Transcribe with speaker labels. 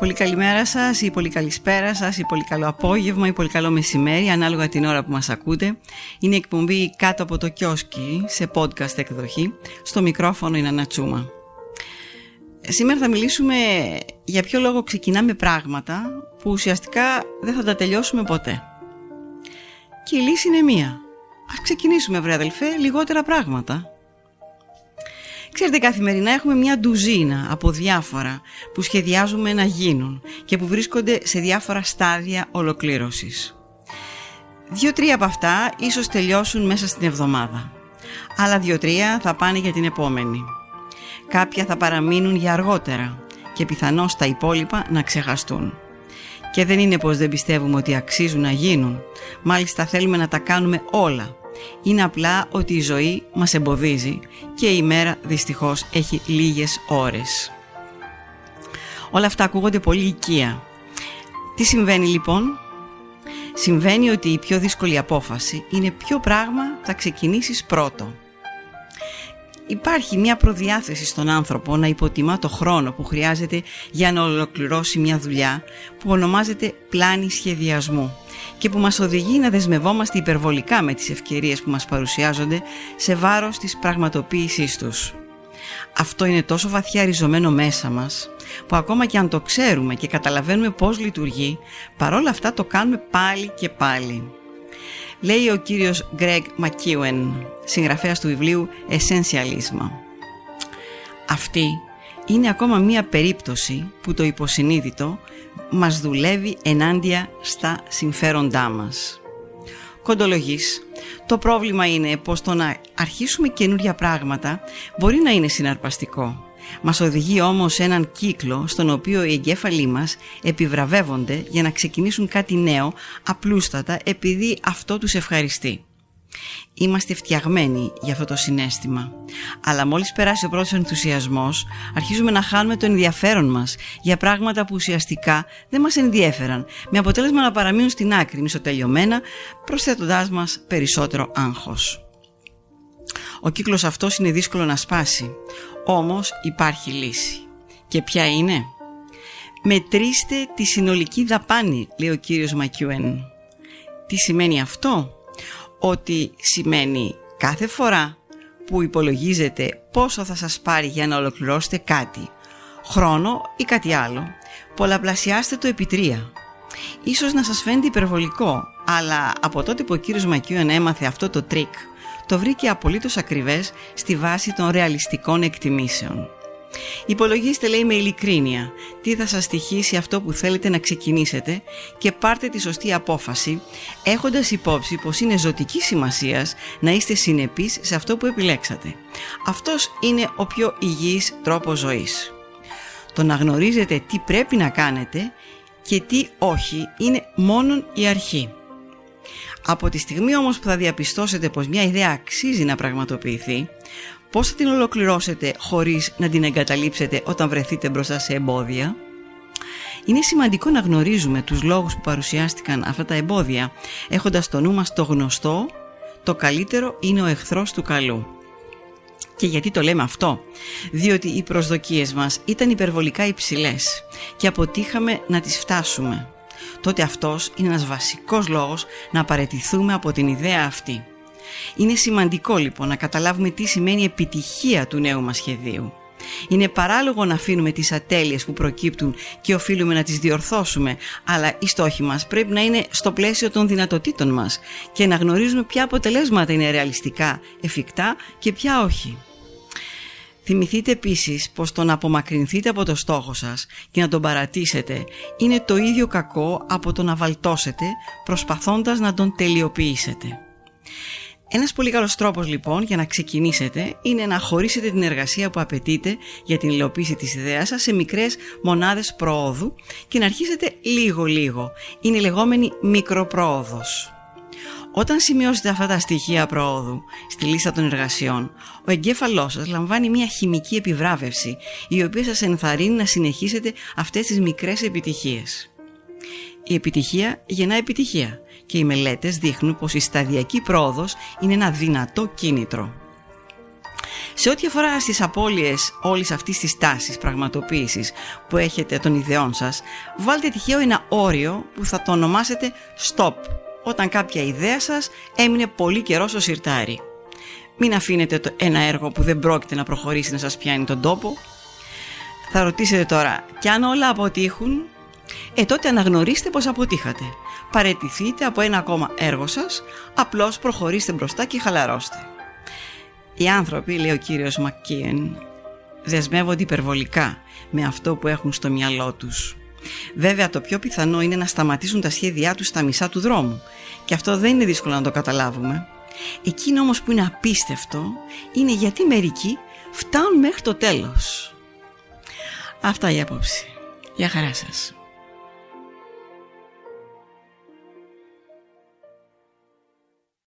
Speaker 1: Πολύ καλημέρα σας ή πολύ καλησπέρα σας ή πολύ καλό απόγευμα ή πολύ καλό μεσημέρι ανάλογα την ώρα που μας ακούτε. Είναι εκπομπή κάτω από το κιόσκι σε podcast εκδοχή. Στο μικρόφωνο είναι Ανατσούμα. Σήμερα θα μιλήσουμε για ποιο λόγο ξεκινάμε πράγματα που ουσιαστικά δεν θα τα τελειώσουμε ποτέ. Και η λύση είναι μία. Ας ξεκινήσουμε βρε αδελφέ λιγότερα πράγματα. Ξέρετε, καθημερινά έχουμε μια ντουζίνα από διάφορα που σχεδιάζουμε να γίνουν και που βρίσκονται σε διάφορα στάδια ολοκλήρωσης. Δύο-τρία από αυτά ίσως τελειώσουν μέσα στην εβδομάδα. Άλλα δύο-τρία θα πάνε για την επόμενη. Κάποια θα παραμείνουν για αργότερα και πιθανώς τα υπόλοιπα να ξεχαστούν. Και δεν είναι πως δεν πιστεύουμε ότι αξίζουν να γίνουν. Μάλιστα θέλουμε να τα κάνουμε όλα είναι απλά ότι η ζωή μας εμποδίζει και η μέρα δυστυχώς έχει λίγες ώρες. Όλα αυτά ακούγονται πολύ οικία. Τι συμβαίνει λοιπόν; Συμβαίνει ότι η πιο δύσκολη απόφαση είναι ποιο πράγμα θα ξεκινήσεις πρώτο. Υπάρχει μια προδιάθεση στον άνθρωπο να υποτιμά το χρόνο που χρειάζεται για να ολοκληρώσει μια δουλειά που ονομάζεται πλάνη σχεδιασμού και που μας οδηγεί να δεσμευόμαστε υπερβολικά με τις ευκαιρίες που μας παρουσιάζονται σε βάρος της πραγματοποίησής τους. Αυτό είναι τόσο βαθιά ριζωμένο μέσα μας που ακόμα και αν το ξέρουμε και καταλαβαίνουμε πώς λειτουργεί παρόλα αυτά το κάνουμε πάλι και πάλι. Λέει ο κύριος Greg McEwen, συγγραφέας του βιβλίου Essentialism. Αυτή είναι ακόμα μία περίπτωση που το υποσυνείδητο μας δουλεύει ενάντια στα συμφέροντά μας. Κοντολογής, το πρόβλημα είναι πως το να αρχίσουμε καινούρια πράγματα μπορεί να είναι συναρπαστικό. Μας οδηγεί όμως σε έναν κύκλο στον οποίο οι εγκέφαλοι μας επιβραβεύονται για να ξεκινήσουν κάτι νέο απλούστατα επειδή αυτό τους ευχαριστεί. Είμαστε φτιαγμένοι για αυτό το συνέστημα. Αλλά μόλις περάσει ο πρώτος ενθουσιασμός, αρχίζουμε να χάνουμε το ενδιαφέρον μας για πράγματα που ουσιαστικά δεν μας ενδιέφεραν, με αποτέλεσμα να παραμείνουν στην άκρη μισοτελειωμένα, προσθέτοντάς μας περισσότερο άγχος. Ο κύκλος αυτός είναι δύσκολο να σπάσει, όμως υπάρχει λύση. Και ποια είναι; Μετρήστε τη συνολική δαπάνη, λέει ο κύριος Μακιουέν. Τι σημαίνει αυτό; Ότι σημαίνει κάθε φορά που υπολογίζετε πόσο θα σας πάρει για να ολοκληρώσετε κάτι, χρόνο ή κάτι άλλο, πολλαπλασιάστε το επί τρία. Ίσως να σας φαίνεται υπερβολικό, αλλά από τότε που ο κύριος McKeown έμαθε αυτό το τρικ, το βρήκε απολύτως ακριβές στη βάση των ρεαλιστικών εκτιμήσεων. Υπολογίστε λέει με ειλικρίνεια τι θα σας στοιχίσει αυτό που θέλετε να ξεκινήσετε και πάρτε τη σωστή απόφαση έχοντας υπόψη πως είναι ζωτική σημασίας να είστε συνεπείς σε αυτό που επιλέξατε. Αυτός είναι ο πιο υγιής τρόπος ζωής. Το να γνωρίζετε τι πρέπει να κάνετε και τι όχι είναι μόνον η αρχή. Από τη στιγμή όμως που θα διαπιστώσετε πως μια ιδέα αξίζει να πραγματοποιηθεί Πώς θα την ολοκληρώσετε χωρίς να την εγκαταλείψετε όταν βρεθείτε μπροστά σε εμπόδια; Είναι σημαντικό να γνωρίζουμε τους λόγους που παρουσιάστηκαν αυτά τα εμπόδια, έχοντας στο νου μας το γνωστό, το καλύτερο είναι ο εχθρός του καλού. Και γιατί το λέμε αυτό, διότι οι προσδοκίες μας ήταν υπερβολικά υψηλές και αποτύχαμε να τις φτάσουμε. Τότε αυτός είναι ένας βασικός λόγος να παρετηθούμε από την ιδέα αυτή. Είναι σημαντικό λοιπόν να καταλάβουμε τι σημαίνει επιτυχία του νέου μας σχεδίου. Είναι παράλογο να αφήνουμε τις ατέλειες που προκύπτουν και οφείλουμε να τις διορθώσουμε, αλλά οι στόχοι μας πρέπει να είναι στο πλαίσιο των δυνατοτήτων μας και να γνωρίζουμε ποια αποτελέσματα είναι ρεαλιστικά, εφικτά και ποια όχι. Θυμηθείτε επίσης πως το να απομακρυνθείτε από το στόχο σας και να τον παρατήσετε είναι το ίδιο κακό από το να βαλτώσετε προσπαθώντας να τον τελειοποιήσετε. Ένας πολύ καλός τρόπος λοιπόν για να ξεκινήσετε είναι να χωρίσετε την εργασία που απαιτείτε για την υλοποίηση της ιδέας σας σε μικρές μονάδες προόδου και να αρχίσετε λίγο-λίγο. Είναι η λεγόμενη μικροπρόοδος. Όταν σημειώσετε αυτά τα στοιχεία προόδου στη λίστα των εργασιών, ο εγκέφαλός σας λαμβάνει μια χημική επιβράβευση η οποία σας ενθαρρύνει να συνεχίσετε αυτές τις μικρές επιτυχίες. Η επιτυχία γεννά επιτυχία και οι μελέτες δείχνουν πως η σταδιακή πρόοδος είναι ένα δυνατό κίνητρο. Σε ό,τι αφορά στις απώλειες όλης αυτής της τάσης πραγματοποίησης που έχετε των ιδεών σας, βάλτε τυχαίο ένα όριο που θα το ονομάσετε stop, όταν κάποια ιδέα σας έμεινε πολύ καιρό στο σιρτάρι. Μην αφήνετε ένα έργο που δεν πρόκειται να προχωρήσει να σας πιάνει τον τόπο. Θα ρωτήσετε τώρα, κι αν όλα αποτύχουν, ε τότε αναγνωρίστε πως αποτύχατε. Παρετηθείτε από ένα ακόμα έργο σας, απλώς προχωρήστε μπροστά και χαλαρώστε. Οι άνθρωποι, λέει ο κύριος Μακκίεν, δεσμεύονται υπερβολικά με αυτό που έχουν στο μυαλό τους. Βέβαια το πιο πιθανό είναι να σταματήσουν τα σχέδιά τους στα μισά του δρόμου και αυτό δεν είναι δύσκολο να το καταλάβουμε. Εκείνο όμως που είναι απίστευτο είναι γιατί μερικοί φτάνουν μέχρι το τέλος. Αυτά η άποψη. Γεια χαρά σας.